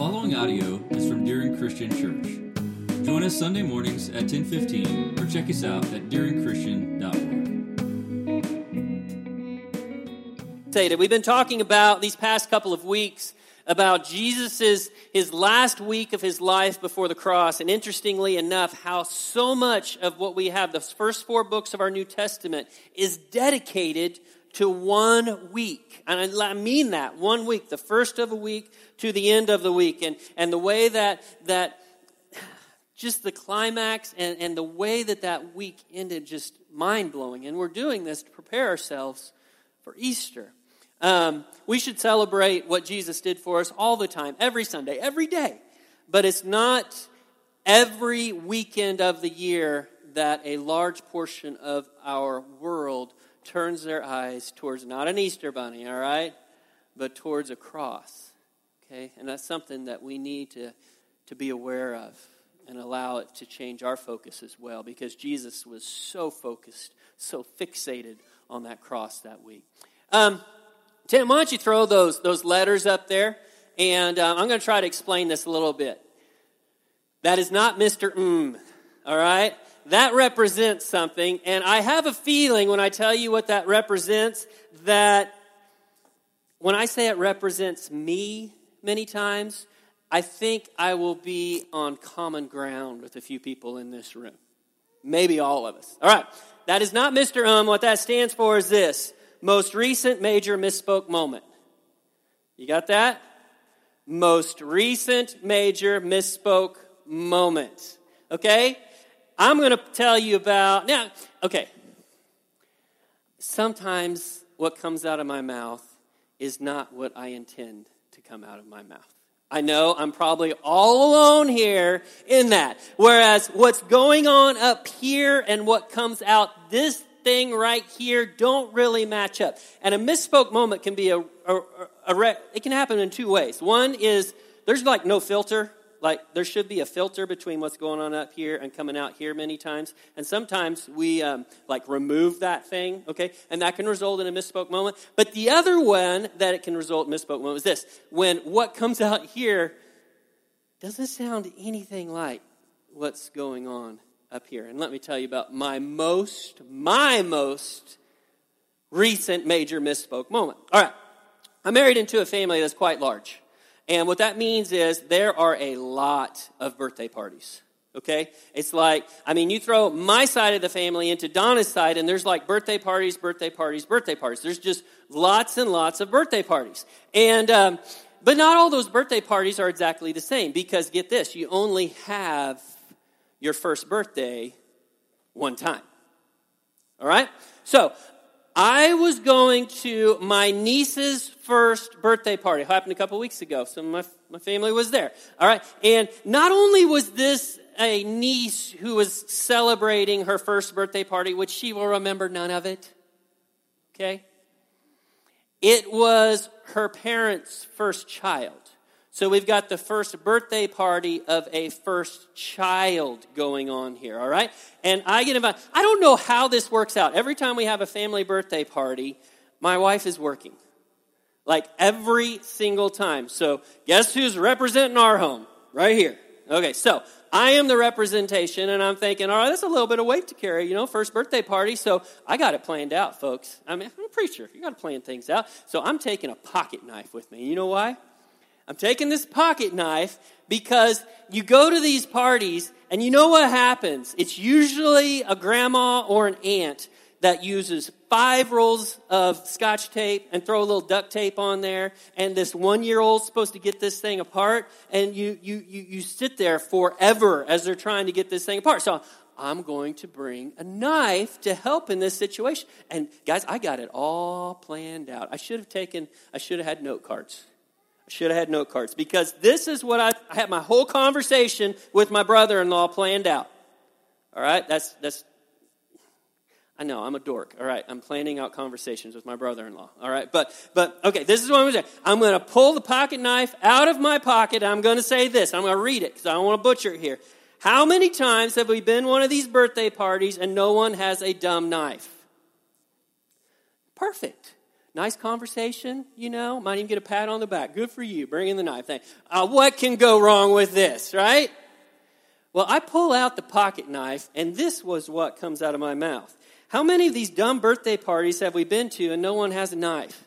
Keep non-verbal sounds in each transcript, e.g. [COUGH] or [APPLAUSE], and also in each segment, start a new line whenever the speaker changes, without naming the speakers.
following audio is from Deering Christian Church. Join us Sunday mornings at 1015 or check us out at deeringchristian.org.
We've been talking about these past couple of weeks about Jesus's his last week of his life before the cross, and interestingly enough, how so much of what we have, the first four books of our New Testament, is dedicated to one week. And I mean that, one week, the first of a week to the end of the week. And, and the way that, that just the climax and, and the way that that week ended, just mind blowing. And we're doing this to prepare ourselves for Easter. Um, we should celebrate what Jesus did for us all the time, every Sunday, every day. But it's not every weekend of the year that a large portion of our world turns their eyes towards not an Easter bunny, all right, but towards a cross. Okay? And that's something that we need to, to be aware of and allow it to change our focus as well because Jesus was so focused, so fixated on that cross that week. Um, Tim, why don't you throw those, those letters up there? And uh, I'm going to try to explain this a little bit. That is not Mr. Mm, all right? That represents something. And I have a feeling when I tell you what that represents, that when I say it represents me many times, I think I will be on common ground with a few people in this room. Maybe all of us. All right. That is not Mr. Um. What that stands for is this most recent major misspoke moment. You got that? Most recent major misspoke moment. Okay? I'm going to tell you about. Now, okay. Sometimes what comes out of my mouth is not what I intend to come out of my mouth. I know I'm probably all alone here in that. Whereas what's going on up here and what comes out this thing right here don't really match up. And a misspoke moment can be a, a, a, a it can happen in two ways. One is there's like no filter like there should be a filter between what's going on up here and coming out here many times. And sometimes we um, like remove that thing okay? And that can result in a misspoke moment. But the other one that it can result in misspoke moment is this. When what comes [LAUGHS] out here doesn't sound anything like what's going on up here. And let me tell you about my most my most recent major misspoke moment. All right. I'm married into a family that's quite large and what that means is there are a lot of birthday parties. Okay? It's like, I mean, you throw my side of the family into Donna's side, and there's like birthday parties, birthday parties, birthday parties. There's just lots and lots of birthday parties. And, um, but not all those birthday parties are exactly the same because get this, you only have your first birthday one time. All right? So I was going to my niece's first birthday party. It happened a couple weeks ago. So my, my family was there. All right. And not only was this a niece who was celebrating her first birthday party, which she will remember none of it. Okay? It was her parents' first child. So we've got the first birthday party of a first child going on here, all right? And I get invited. I don't know how this works out. Every time we have a family birthday party, my wife is working. Like every single time. So guess who's representing our home? Right here. Okay, so I am the representation, and I'm thinking, all right, that's a little bit of weight to carry, you know, first birthday party. So I got it planned out, folks. I mean, I'm a preacher. You got to plan things out. So I'm taking a pocket knife with me. You know why? I'm taking this pocket knife because you go to these parties and you know what happens. It's usually a grandma or an aunt that uses five rolls of scotch tape and throw a little duct tape on there. And this one year old's supposed to get this thing apart. And you, you, you, you sit there forever as they're trying to get this thing apart. So i'm going to bring a knife to help in this situation. And guys i got it all planned out. I should have taken i should have had note cards should have had note cards because this is what I, I had my whole conversation with my brother-in-law planned out. All right, that's that's. I know I'm a dork. All right, I'm planning out conversations with my brother-in-law. All right, but but okay, this is what I'm going to. I'm going to pull the pocket knife out of my pocket. I'm going to say this. I'm going to read it because I don't want to butcher it here. How many times have we been one of these birthday parties and no one has a dumb knife? Perfect. Nice conversation, you know. Might even get a pat on the back. Good for you, bringing the knife. Uh, what can go wrong with this, right? Well, I pull out the pocket knife, and this was what comes out of my mouth. How many of these dumb birthday parties have we been to and no one has a knife?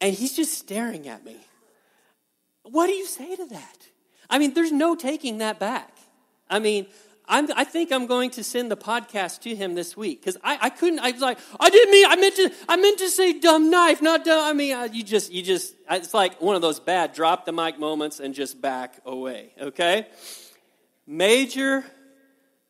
And he's just staring at me. What do you say to that? I mean, there's no taking that back. I mean, I'm, i think I'm going to send the podcast to him this week because I, I couldn't. I was like, I didn't mean. I meant to. I meant to say dumb knife, not dumb. I mean, I, you just, you just. It's like one of those bad drop the mic moments and just back away. Okay. Major,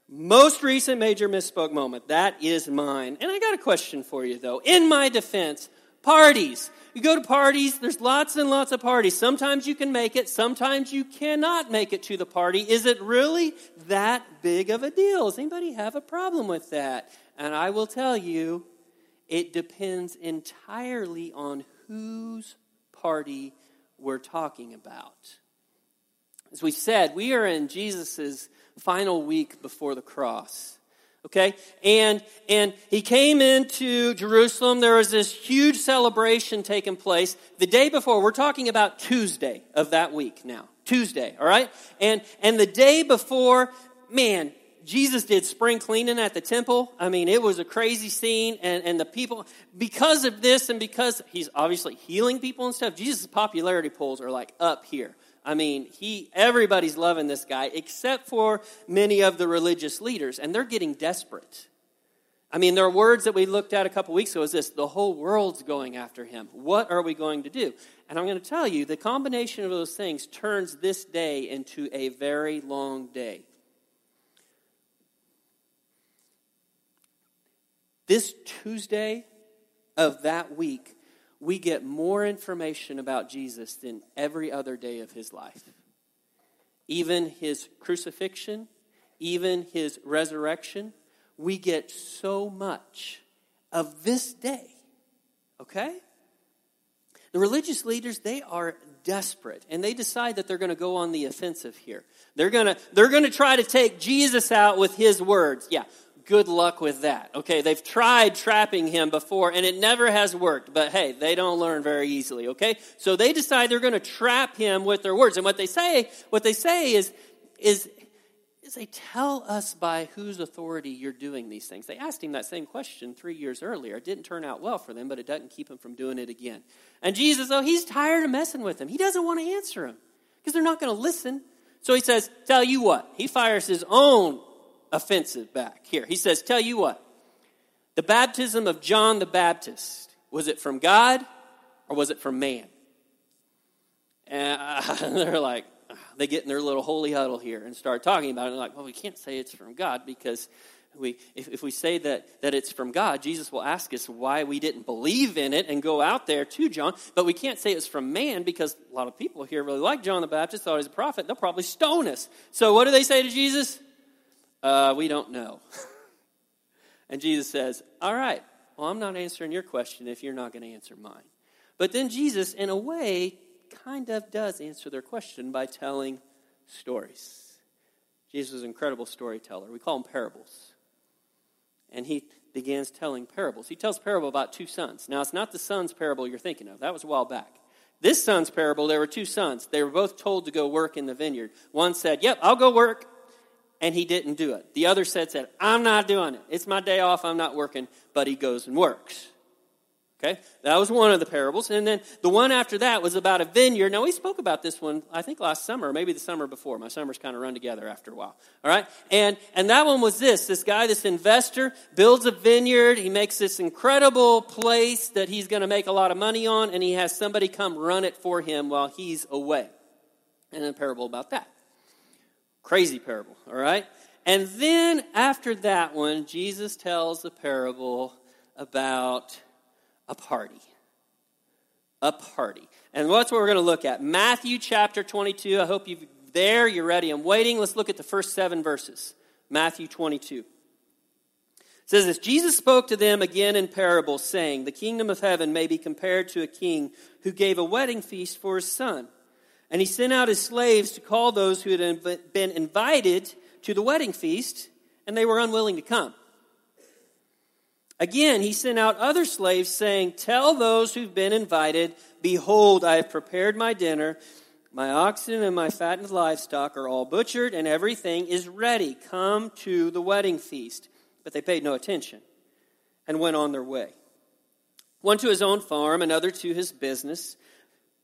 most recent major misspoke moment. That is mine. And I got a question for you though. In my defense, parties. You go to parties, there's lots and lots of parties. Sometimes you can make it, sometimes you cannot make it to the party. Is it really that big of a deal? Does anybody have a problem with that? And I will tell you, it depends entirely on whose party we're talking about. As we said, we are in Jesus' final week before the cross. Okay? And and he came into Jerusalem. There was this huge celebration taking place. The day before, we're talking about Tuesday of that week now. Tuesday, all right? And and the day before, man, Jesus did spring cleaning at the temple. I mean, it was a crazy scene, and, and the people, because of this and because he's obviously healing people and stuff, Jesus' popularity polls are like up here. I mean, he everybody's loving this guy except for many of the religious leaders, and they're getting desperate. I mean, there are words that we looked at a couple weeks ago is this the whole world's going after him. What are we going to do? And I'm going to tell you, the combination of those things turns this day into a very long day. This Tuesday of that week we get more information about Jesus than every other day of his life. Even his crucifixion, even his resurrection, we get so much of this day. Okay? The religious leaders, they are desperate and they decide that they're going to go on the offensive here. They're going to they're going to try to take Jesus out with his words. Yeah, good luck with that. Okay, they've tried trapping him before and it never has worked, but hey, they don't learn very easily, okay? So they decide they're going to trap him with their words. And what they say, what they say is is is they tell us by whose authority you're doing these things. They asked him that same question 3 years earlier. It didn't turn out well for them, but it doesn't keep him from doing it again. And Jesus, oh, he's tired of messing with them. He doesn't want to answer them because they're not going to listen. So he says, Tell you what. He fires his own offensive back. Here, he says, Tell you what, the baptism of John the Baptist, was it from God or was it from man? And uh, [LAUGHS] they're like, they get in their little holy huddle here and start talking about it. And they're like, well, we can't say it's from God because we, if, if we say that, that it's from God, Jesus will ask us why we didn't believe in it and go out there to John. But we can't say it's from man because a lot of people here really like John the Baptist, thought he was a prophet. They'll probably stone us. So what do they say to Jesus? Uh, we don't know. [LAUGHS] and Jesus says, All right, well, I'm not answering your question if you're not going to answer mine. But then Jesus, in a way, kind of does answer their question by telling stories. Jesus was an incredible storyteller. We call them parables. And he begins telling parables. He tells a parable about two sons. Now, it's not the son's parable you're thinking of. That was a while back. This son's parable, there were two sons. They were both told to go work in the vineyard. One said, Yep, I'll go work and he didn't do it. The other said, said, I'm not doing it. It's my day off. I'm not working. But he goes and works. Okay? That was one of the parables. And then the one after that was about a vineyard. Now, we spoke about this one, I think last summer, maybe the summer before. My summers kind of run together after a while. All right? And, and that one was this this guy, this investor, builds a vineyard. He makes this incredible place that he's going to make a lot of money on, and he has somebody come run it for him while he's away. And a parable about that. Crazy parable, all right? And then after that one, Jesus tells a parable about a party. A party. And that's what we're going to look at. Matthew chapter 22. I hope you're there. You're ready. I'm waiting. Let's look at the first seven verses. Matthew 22. It says this Jesus spoke to them again in parables, saying, The kingdom of heaven may be compared to a king who gave a wedding feast for his son. And he sent out his slaves to call those who had been invited to the wedding feast, and they were unwilling to come. Again, he sent out other slaves, saying, Tell those who've been invited, Behold, I have prepared my dinner. My oxen and my fattened livestock are all butchered, and everything is ready. Come to the wedding feast. But they paid no attention and went on their way. One to his own farm, another to his business.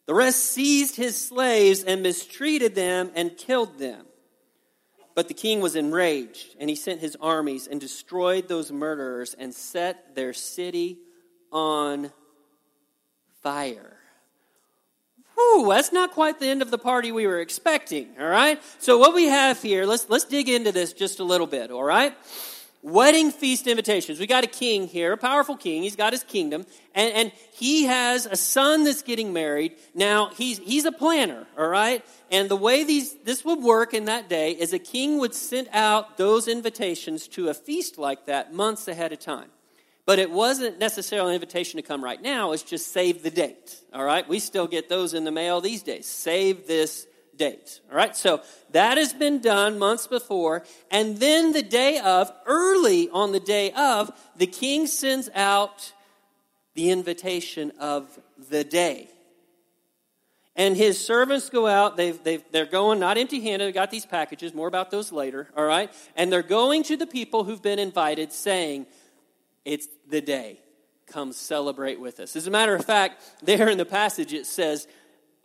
The rest seized his slaves and mistreated them and killed them. But the king was enraged, and he sent his armies and destroyed those murderers and set their city on fire. Whew, that's not quite the end of the party we were expecting, all right? So what we have here, let's let's dig into this just a little bit, all right? Wedding feast invitations. We got a king here, a powerful king. He's got his kingdom, and, and he has a son that's getting married. Now, he's, he's a planner, all right? And the way these, this would work in that day is a king would send out those invitations to a feast like that months ahead of time. But it wasn't necessarily an invitation to come right now, it's just save the date, all right? We still get those in the mail these days. Save this date. All right, so that has been done months before. And then the day of, early on the day of, the king sends out the invitation of the day. And his servants go out. They've, they've, they're going not empty handed. They got these packages. More about those later. All right? And they're going to the people who've been invited saying, It's the day. Come celebrate with us. As a matter of fact, there in the passage it says,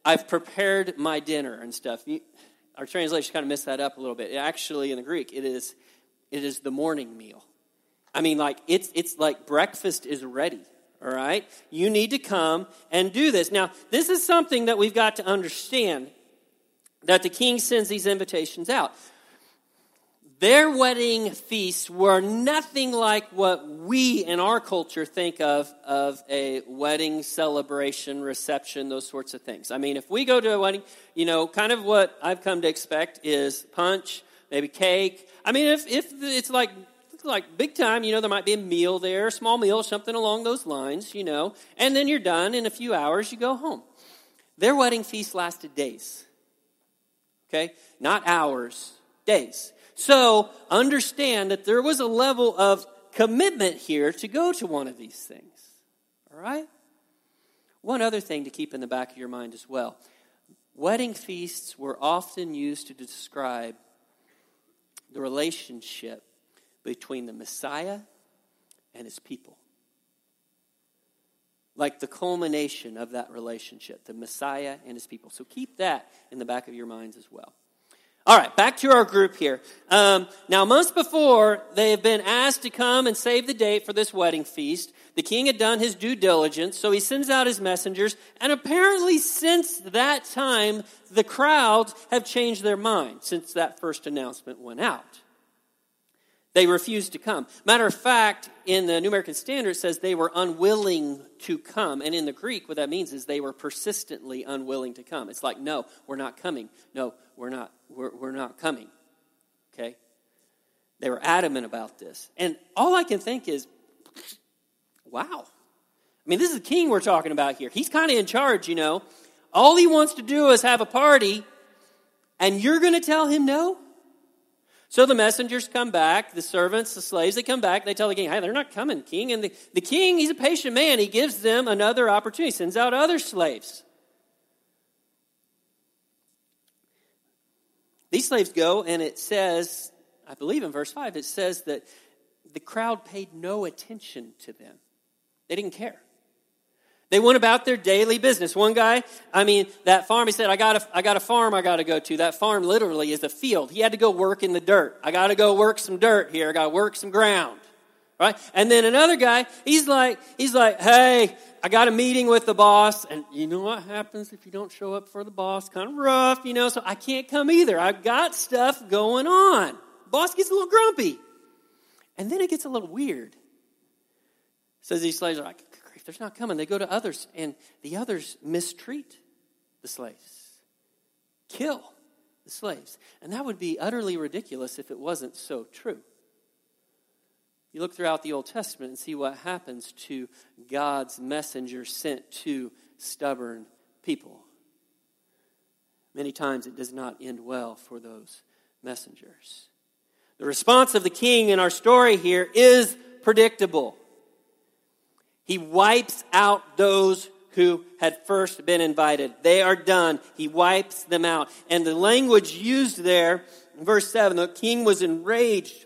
I've prepared my dinner and stuff. Our translation kind of messed that up a little bit. Actually, in the Greek, it is, it is the morning meal. I mean, like, it's, it's like breakfast is ready, all right? You need to come and do this. Now, this is something that we've got to understand that the king sends these invitations out. Their wedding feasts were nothing like what we in our culture think of of a wedding celebration, reception, those sorts of things. I mean, if we go to a wedding, you know, kind of what I've come to expect is punch, maybe cake. I mean, if, if it's like like big time, you know, there might be a meal there, small meal, something along those lines, you know, and then you're done in a few hours, you go home. Their wedding feast lasted days. Okay? Not hours, days. So understand that there was a level of commitment here to go to one of these things. All right? One other thing to keep in the back of your mind as well wedding feasts were often used to describe the relationship between the Messiah and his people. Like the culmination of that relationship, the Messiah and his people. So keep that in the back of your minds as well. All right, back to our group here. Um, now, months before, they have been asked to come and save the date for this wedding feast. The king had done his due diligence, so he sends out his messengers. And apparently, since that time, the crowds have changed their mind since that first announcement went out. They refused to come. Matter of fact, in the New American Standard, it says they were unwilling to come. And in the Greek, what that means is they were persistently unwilling to come. It's like, no, we're not coming. No, we're not. We're, we're not coming. Okay? They were adamant about this. And all I can think is, wow. I mean, this is the king we're talking about here. He's kind of in charge, you know. All he wants to do is have a party, and you're going to tell him no? So the messengers come back, the servants, the slaves, they come back, they tell the king, hey, they're not coming, king. And the, the king, he's a patient man. He gives them another opportunity, sends out other slaves. These slaves go, and it says, I believe in verse 5, it says that the crowd paid no attention to them. They didn't care. They went about their daily business. One guy, I mean, that farm, he said, I got a, I got a farm I got to go to. That farm literally is a field. He had to go work in the dirt. I got to go work some dirt here. I got to work some ground. Right? And then another guy, he's like, he's like, hey, I got a meeting with the boss, and you know what happens if you don't show up for the boss? Kind of rough, you know, so I can't come either. I've got stuff going on. Boss gets a little grumpy. And then it gets a little weird. Says these slaves are like, they're not coming. They go to others, and the others mistreat the slaves, kill the slaves. And that would be utterly ridiculous if it wasn't so true. You look throughout the Old Testament and see what happens to God's messenger sent to stubborn people. Many times it does not end well for those messengers. The response of the king in our story here is predictable. He wipes out those who had first been invited. They are done. He wipes them out. And the language used there, verse 7, the king was enraged.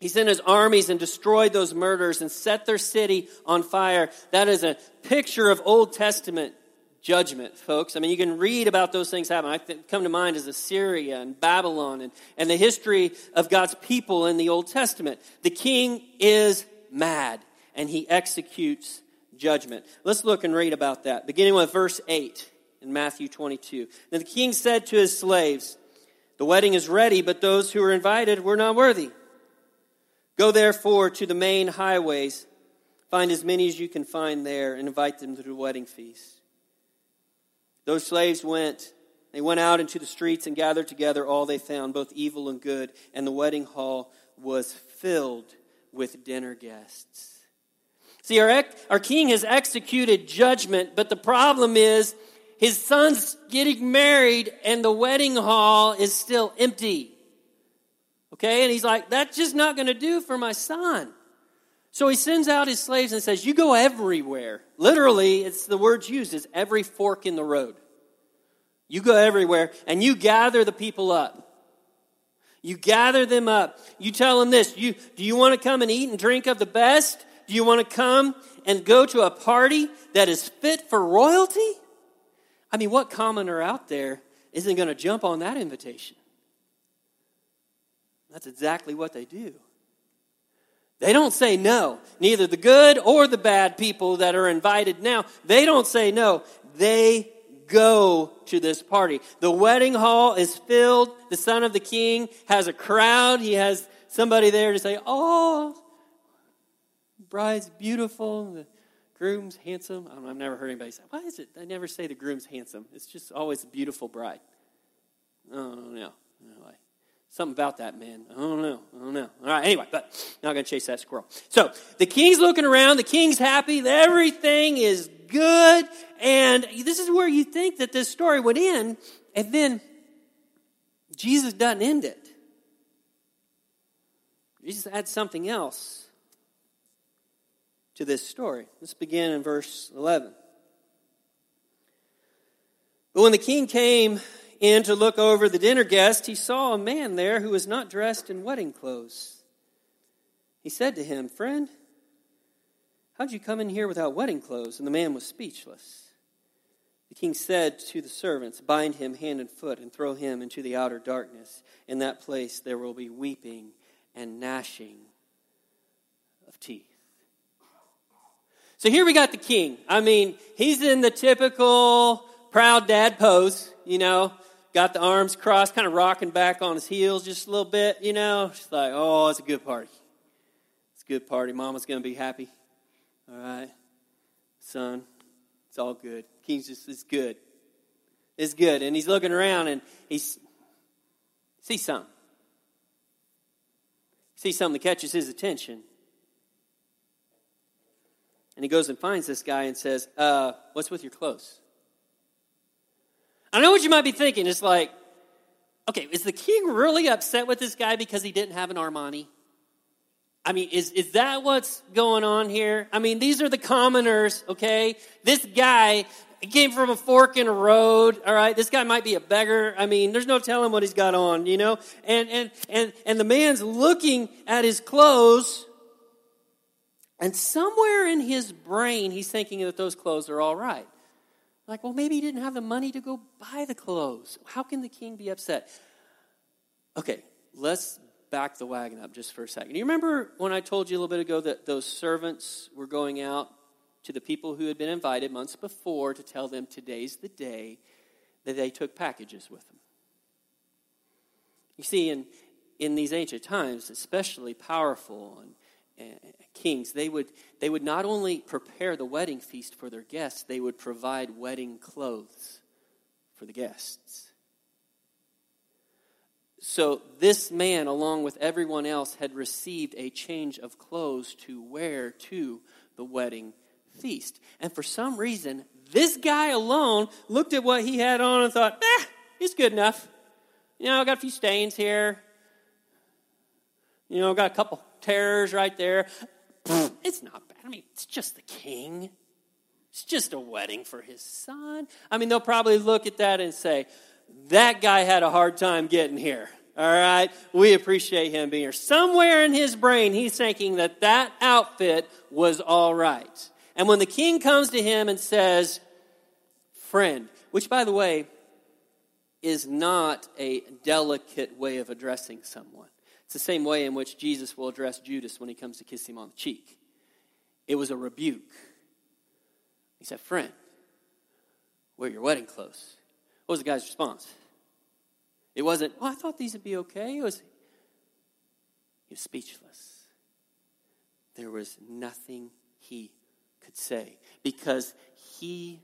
He sent his armies and destroyed those murderers and set their city on fire. That is a picture of Old Testament judgment, folks. I mean, you can read about those things happen. I come to mind as Assyria and Babylon and, and the history of God's people in the Old Testament. The king is mad and he executes judgment. Let's look and read about that, beginning with verse 8 in Matthew 22. Then the king said to his slaves, The wedding is ready, but those who were invited were not worthy. Go therefore to the main highways, find as many as you can find there, and invite them to the wedding feast. Those slaves went. They went out into the streets and gathered together all they found, both evil and good, and the wedding hall was filled with dinner guests. See, our, our king has executed judgment, but the problem is his son's getting married and the wedding hall is still empty. Okay, and he's like, that's just not going to do for my son. So he sends out his slaves and says, You go everywhere. Literally, it's the words used is every fork in the road. You go everywhere and you gather the people up. You gather them up. You tell them this. You, do you want to come and eat and drink of the best? Do you want to come and go to a party that is fit for royalty? I mean, what commoner out there isn't going to jump on that invitation? That's exactly what they do. They don't say no. Neither the good or the bad people that are invited now, they don't say no. They go to this party. The wedding hall is filled. The son of the king has a crowd. He has somebody there to say, Oh, bride's beautiful, the groom's handsome. I have never heard anybody say, why is it? I never say the groom's handsome. It's just always a beautiful bride. Oh, no. Anyway, something about that man. I don't know. I don't know. All right, anyway, but not going to chase that squirrel. So the king's looking around. The king's happy. Everything is good. And this is where you think that this story would end. And then Jesus doesn't end it. Jesus adds something else to this story. Let's begin in verse 11. But when the king came in to look over the dinner guest, he saw a man there who was not dressed in wedding clothes. He said to him, Friend, how'd you come in here without wedding clothes? And the man was speechless. The king said to the servants, Bind him hand and foot and throw him into the outer darkness. In that place there will be weeping and gnashing of teeth. So here we got the king. I mean, he's in the typical proud dad pose, you know, got the arms crossed, kind of rocking back on his heels just a little bit, you know. It's like, oh, it's a good party. It's a good party. Mama's going to be happy. All right. Son, it's all good. King's just, it's good. It's good. And he's looking around and he's, sees something. Sees something that catches his attention. And he goes and finds this guy and says, uh, What's with your clothes? I know what you might be thinking. It's like, okay, is the king really upset with this guy because he didn't have an Armani? I mean, is, is that what's going on here? I mean, these are the commoners, okay? This guy came from a fork in a road, all right? This guy might be a beggar. I mean, there's no telling what he's got on, you know? And, and, and, and the man's looking at his clothes and somewhere in his brain, he's thinking that those clothes are all right. Like, well, maybe he didn't have the money to go buy the clothes. How can the king be upset? Okay, let's back the wagon up just for a second. You remember when I told you a little bit ago that those servants were going out to the people who had been invited months before to tell them today's the day that they took packages with them? You see, in, in these ancient times, especially powerful and kings, they would, they would not only prepare the wedding feast for their guests, they would provide wedding clothes for the guests. So this man, along with everyone else, had received a change of clothes to wear to the wedding feast. And for some reason, this guy alone looked at what he had on and thought, eh, he's good enough. You know, I got a few stains here. You know, got a couple tears right there. It's not bad. I mean, it's just the king. It's just a wedding for his son. I mean, they'll probably look at that and say, that guy had a hard time getting here. All right? We appreciate him being here. Somewhere in his brain, he's thinking that that outfit was all right. And when the king comes to him and says, friend, which, by the way, is not a delicate way of addressing someone. The same way in which Jesus will address Judas when he comes to kiss him on the cheek. It was a rebuke. He said, Friend, wear your wedding clothes. What was the guy's response? It wasn't, oh, I thought these would be okay. It was, he was speechless. There was nothing he could say because he,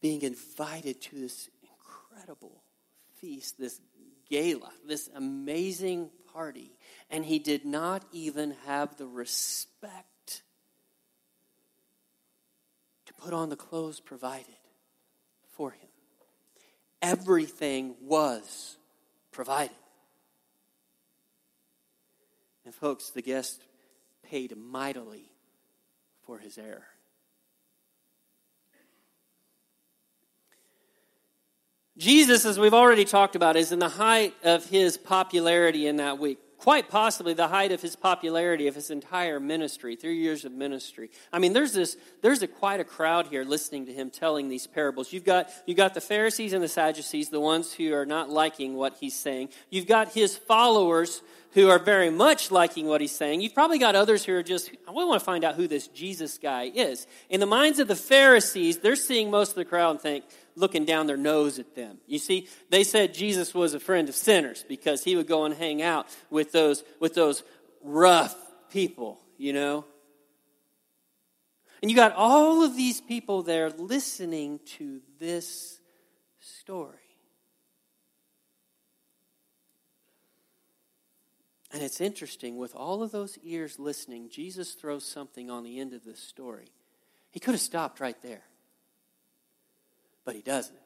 being invited to this incredible feast, this gala, this amazing party, and he did not even have the respect to put on the clothes provided for him. Everything was provided. And, folks, the guest paid mightily for his error. Jesus, as we've already talked about, is in the height of his popularity in that week. Quite possibly the height of his popularity of his entire ministry, three years of ministry. I mean, there's this, there's a, quite a crowd here listening to him telling these parables. You've got, you've got the Pharisees and the Sadducees, the ones who are not liking what he's saying. You've got his followers who are very much liking what he's saying. You've probably got others who are just, I want to find out who this Jesus guy is. In the minds of the Pharisees, they're seeing most of the crowd and think, looking down their nose at them. You see, they said Jesus was a friend of sinners because he would go and hang out with those, with those rough people, you know. And you got all of these people there listening to this story. And it's interesting, with all of those ears listening, Jesus throws something on the end of this story. He could have stopped right there, but he doesn't.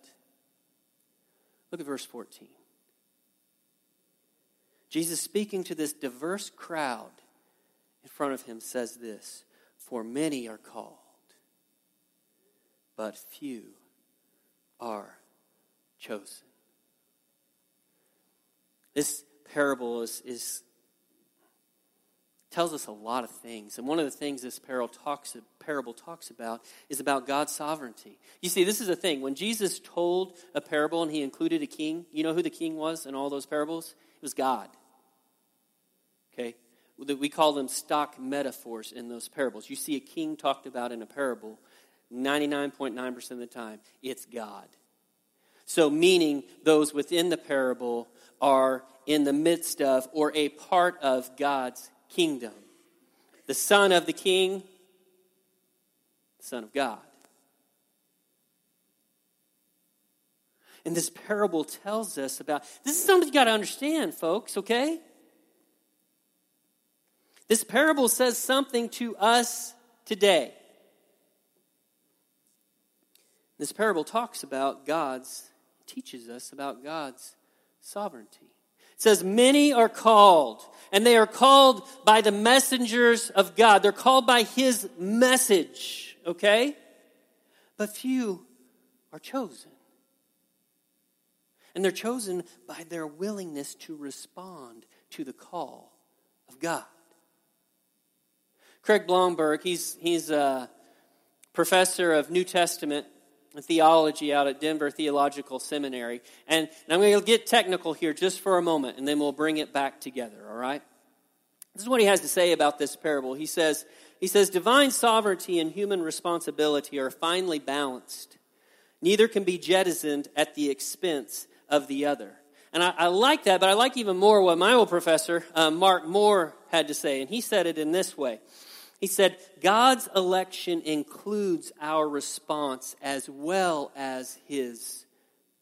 Look at verse 14. Jesus, speaking to this diverse crowd in front of him, says this For many are called, but few are chosen. This parable is, is tells us a lot of things. And one of the things this parable talks, parable talks about is about God's sovereignty. You see, this is the thing. When Jesus told a parable and he included a king, you know who the king was in all those parables? It was God. Okay? We call them stock metaphors in those parables. You see a king talked about in a parable, 99.9% of the time, it's God. So, meaning those within the parable are in the midst of or a part of God's kingdom. The son of the king, the son of God. And this parable tells us about this is something you got to understand, folks, okay? This parable says something to us today. This parable talks about God's, teaches us about God's sovereignty says, Many are called, and they are called by the messengers of God. They're called by His message, okay? But few are chosen. And they're chosen by their willingness to respond to the call of God. Craig Blomberg, he's, he's a professor of New Testament theology out at Denver Theological Seminary. And, and I'm going to get technical here just for a moment, and then we'll bring it back together, all right? This is what he has to say about this parable. He says, he says, divine sovereignty and human responsibility are finely balanced. Neither can be jettisoned at the expense of the other. And I, I like that, but I like even more what my old professor, uh, Mark Moore, had to say. And he said it in this way he said, God's election includes our response as well as his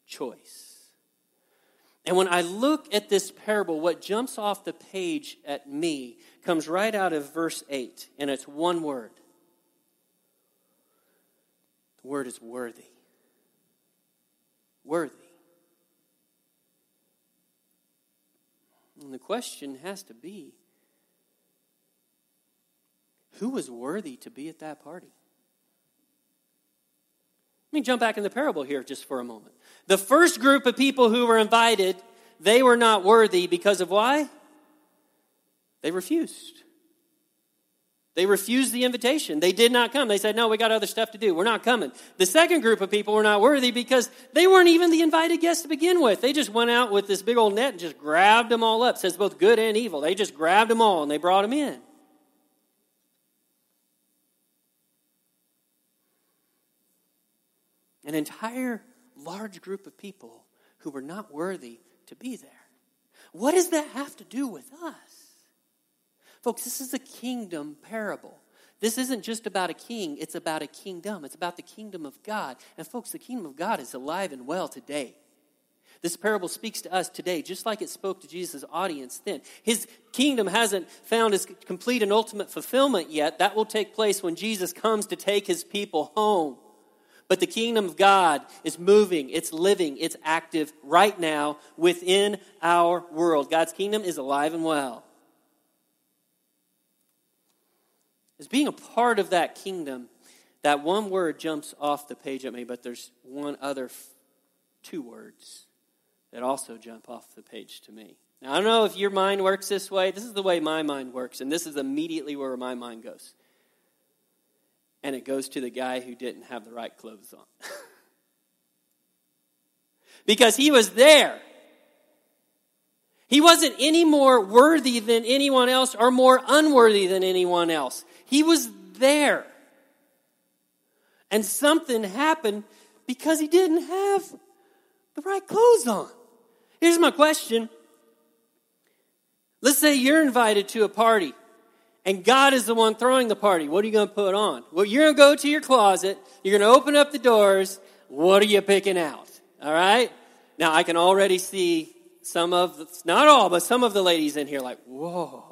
choice. And when I look at this parable, what jumps off the page at me comes right out of verse 8, and it's one word. The word is worthy. Worthy. And the question has to be who was worthy to be at that party? Let me jump back in the parable here just for a moment. The first group of people who were invited, they were not worthy because of why? They refused. They refused the invitation. They did not come. They said, No, we got other stuff to do. We're not coming. The second group of people were not worthy because they weren't even the invited guests to begin with. They just went out with this big old net and just grabbed them all up. It says both good and evil. They just grabbed them all and they brought them in. An entire large group of people who were not worthy to be there. What does that have to do with us? Folks, this is a kingdom parable. This isn't just about a king, it's about a kingdom. It's about the kingdom of God. And, folks, the kingdom of God is alive and well today. This parable speaks to us today, just like it spoke to Jesus' audience then. His kingdom hasn't found its complete and ultimate fulfillment yet. That will take place when Jesus comes to take his people home. But the kingdom of God is moving, it's living, it's active right now within our world. God's kingdom is alive and well. As being a part of that kingdom, that one word jumps off the page at me, but there's one other two words that also jump off the page to me. Now, I don't know if your mind works this way. This is the way my mind works, and this is immediately where my mind goes. And it goes to the guy who didn't have the right clothes on. [LAUGHS] because he was there. He wasn't any more worthy than anyone else or more unworthy than anyone else. He was there. And something happened because he didn't have the right clothes on. Here's my question. Let's say you're invited to a party and God is the one throwing the party. What are you going to put on? Well, you're going to go to your closet. You're going to open up the doors. What are you picking out? All right? Now, I can already see some of, the, not all, but some of the ladies in here like, whoa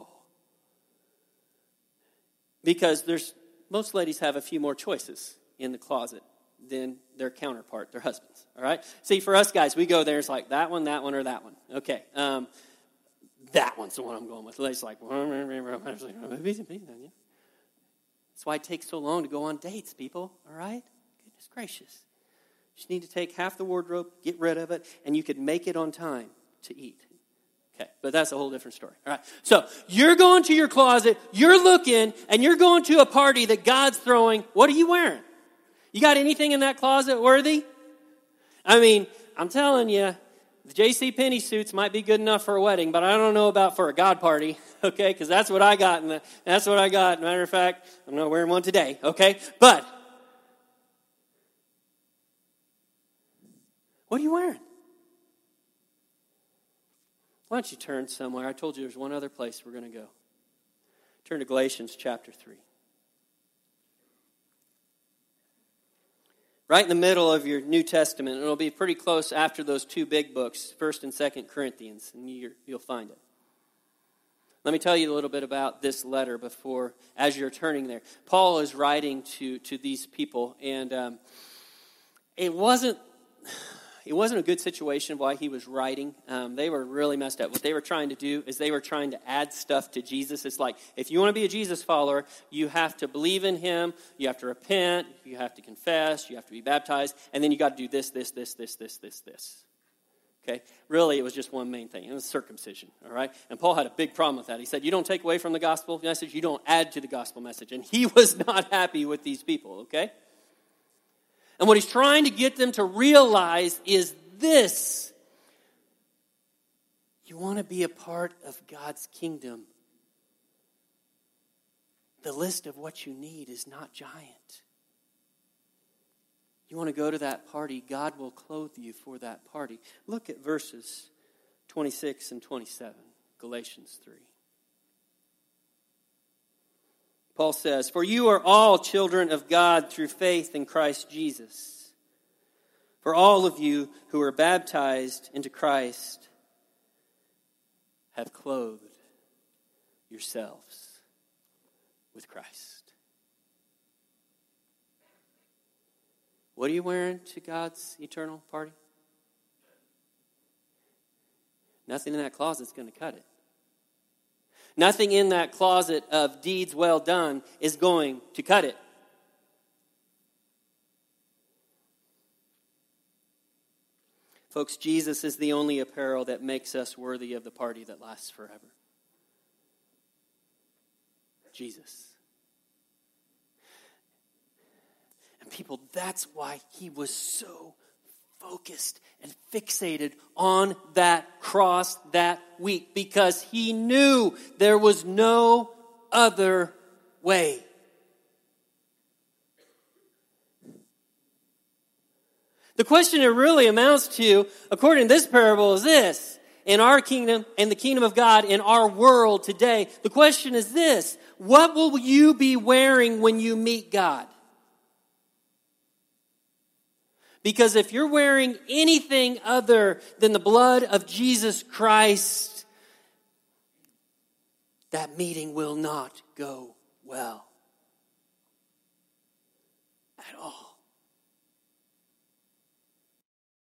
because there's most ladies have a few more choices in the closet than their counterpart, their husbands. All right. See, for us guys, we go there. It's like that one, that one, or that one. Okay. Um, that one's the one I'm going with. Lady's like, [LAUGHS] that's why it takes so long to go on dates, people. All right. Goodness gracious. You just need to take half the wardrobe, get rid of it, and you could make it on time to eat. Okay, but that's a whole different story. All right. So you're going to your closet, you're looking, and you're going to a party that God's throwing. What are you wearing? You got anything in that closet worthy? I mean, I'm telling you, the J.C. Penney suits might be good enough for a wedding, but I don't know about for a God party, [LAUGHS] okay? Because that's what I got. And that's what I got. Matter of fact, I'm not wearing one today, okay? But what are you wearing? Why don't you turn somewhere? I told you there's one other place we're going to go. Turn to Galatians chapter 3. Right in the middle of your New Testament, it'll be pretty close after those two big books, 1st and 2nd Corinthians, and you'll find it. Let me tell you a little bit about this letter before, as you're turning there. Paul is writing to, to these people, and um, it wasn't it wasn't a good situation why he was writing. Um, they were really messed up. What they were trying to do is they were trying to add stuff to Jesus. It's like, if you want to be a Jesus follower, you have to believe in him, you have to repent, you have to confess, you have to be baptized, and then you got to do this, this, this, this, this, this, this. Okay? Really, it was just one main thing. It was circumcision. All right? And Paul had a big problem with that. He said, You don't take away from the gospel message, you don't add to the gospel message. And he [LAUGHS] was not happy with these people, okay? And what he's trying to get them to realize is this you want to be a part of God's kingdom. The list of what you need is not giant. You want to go to that party, God will clothe you for that party. Look at verses 26 and 27, Galatians 3. Paul says, For you are all children of God through faith in Christ Jesus. For all of you who are baptized into Christ have clothed yourselves with Christ. What are you wearing to God's eternal party? Nothing in that closet is going to cut it. Nothing in that closet of deeds well done is going to cut it. Folks, Jesus is the only apparel that makes us worthy of the party that lasts forever. Jesus. And people, that's why he was so focused and fixated on that cross that week because he knew there was no other way. The question it really amounts to, according to this parable, is this. In our kingdom and the kingdom of God, in our world today, the question is this What will you be wearing when you meet God? Because if you're wearing anything other than the blood of Jesus Christ, that meeting will not go well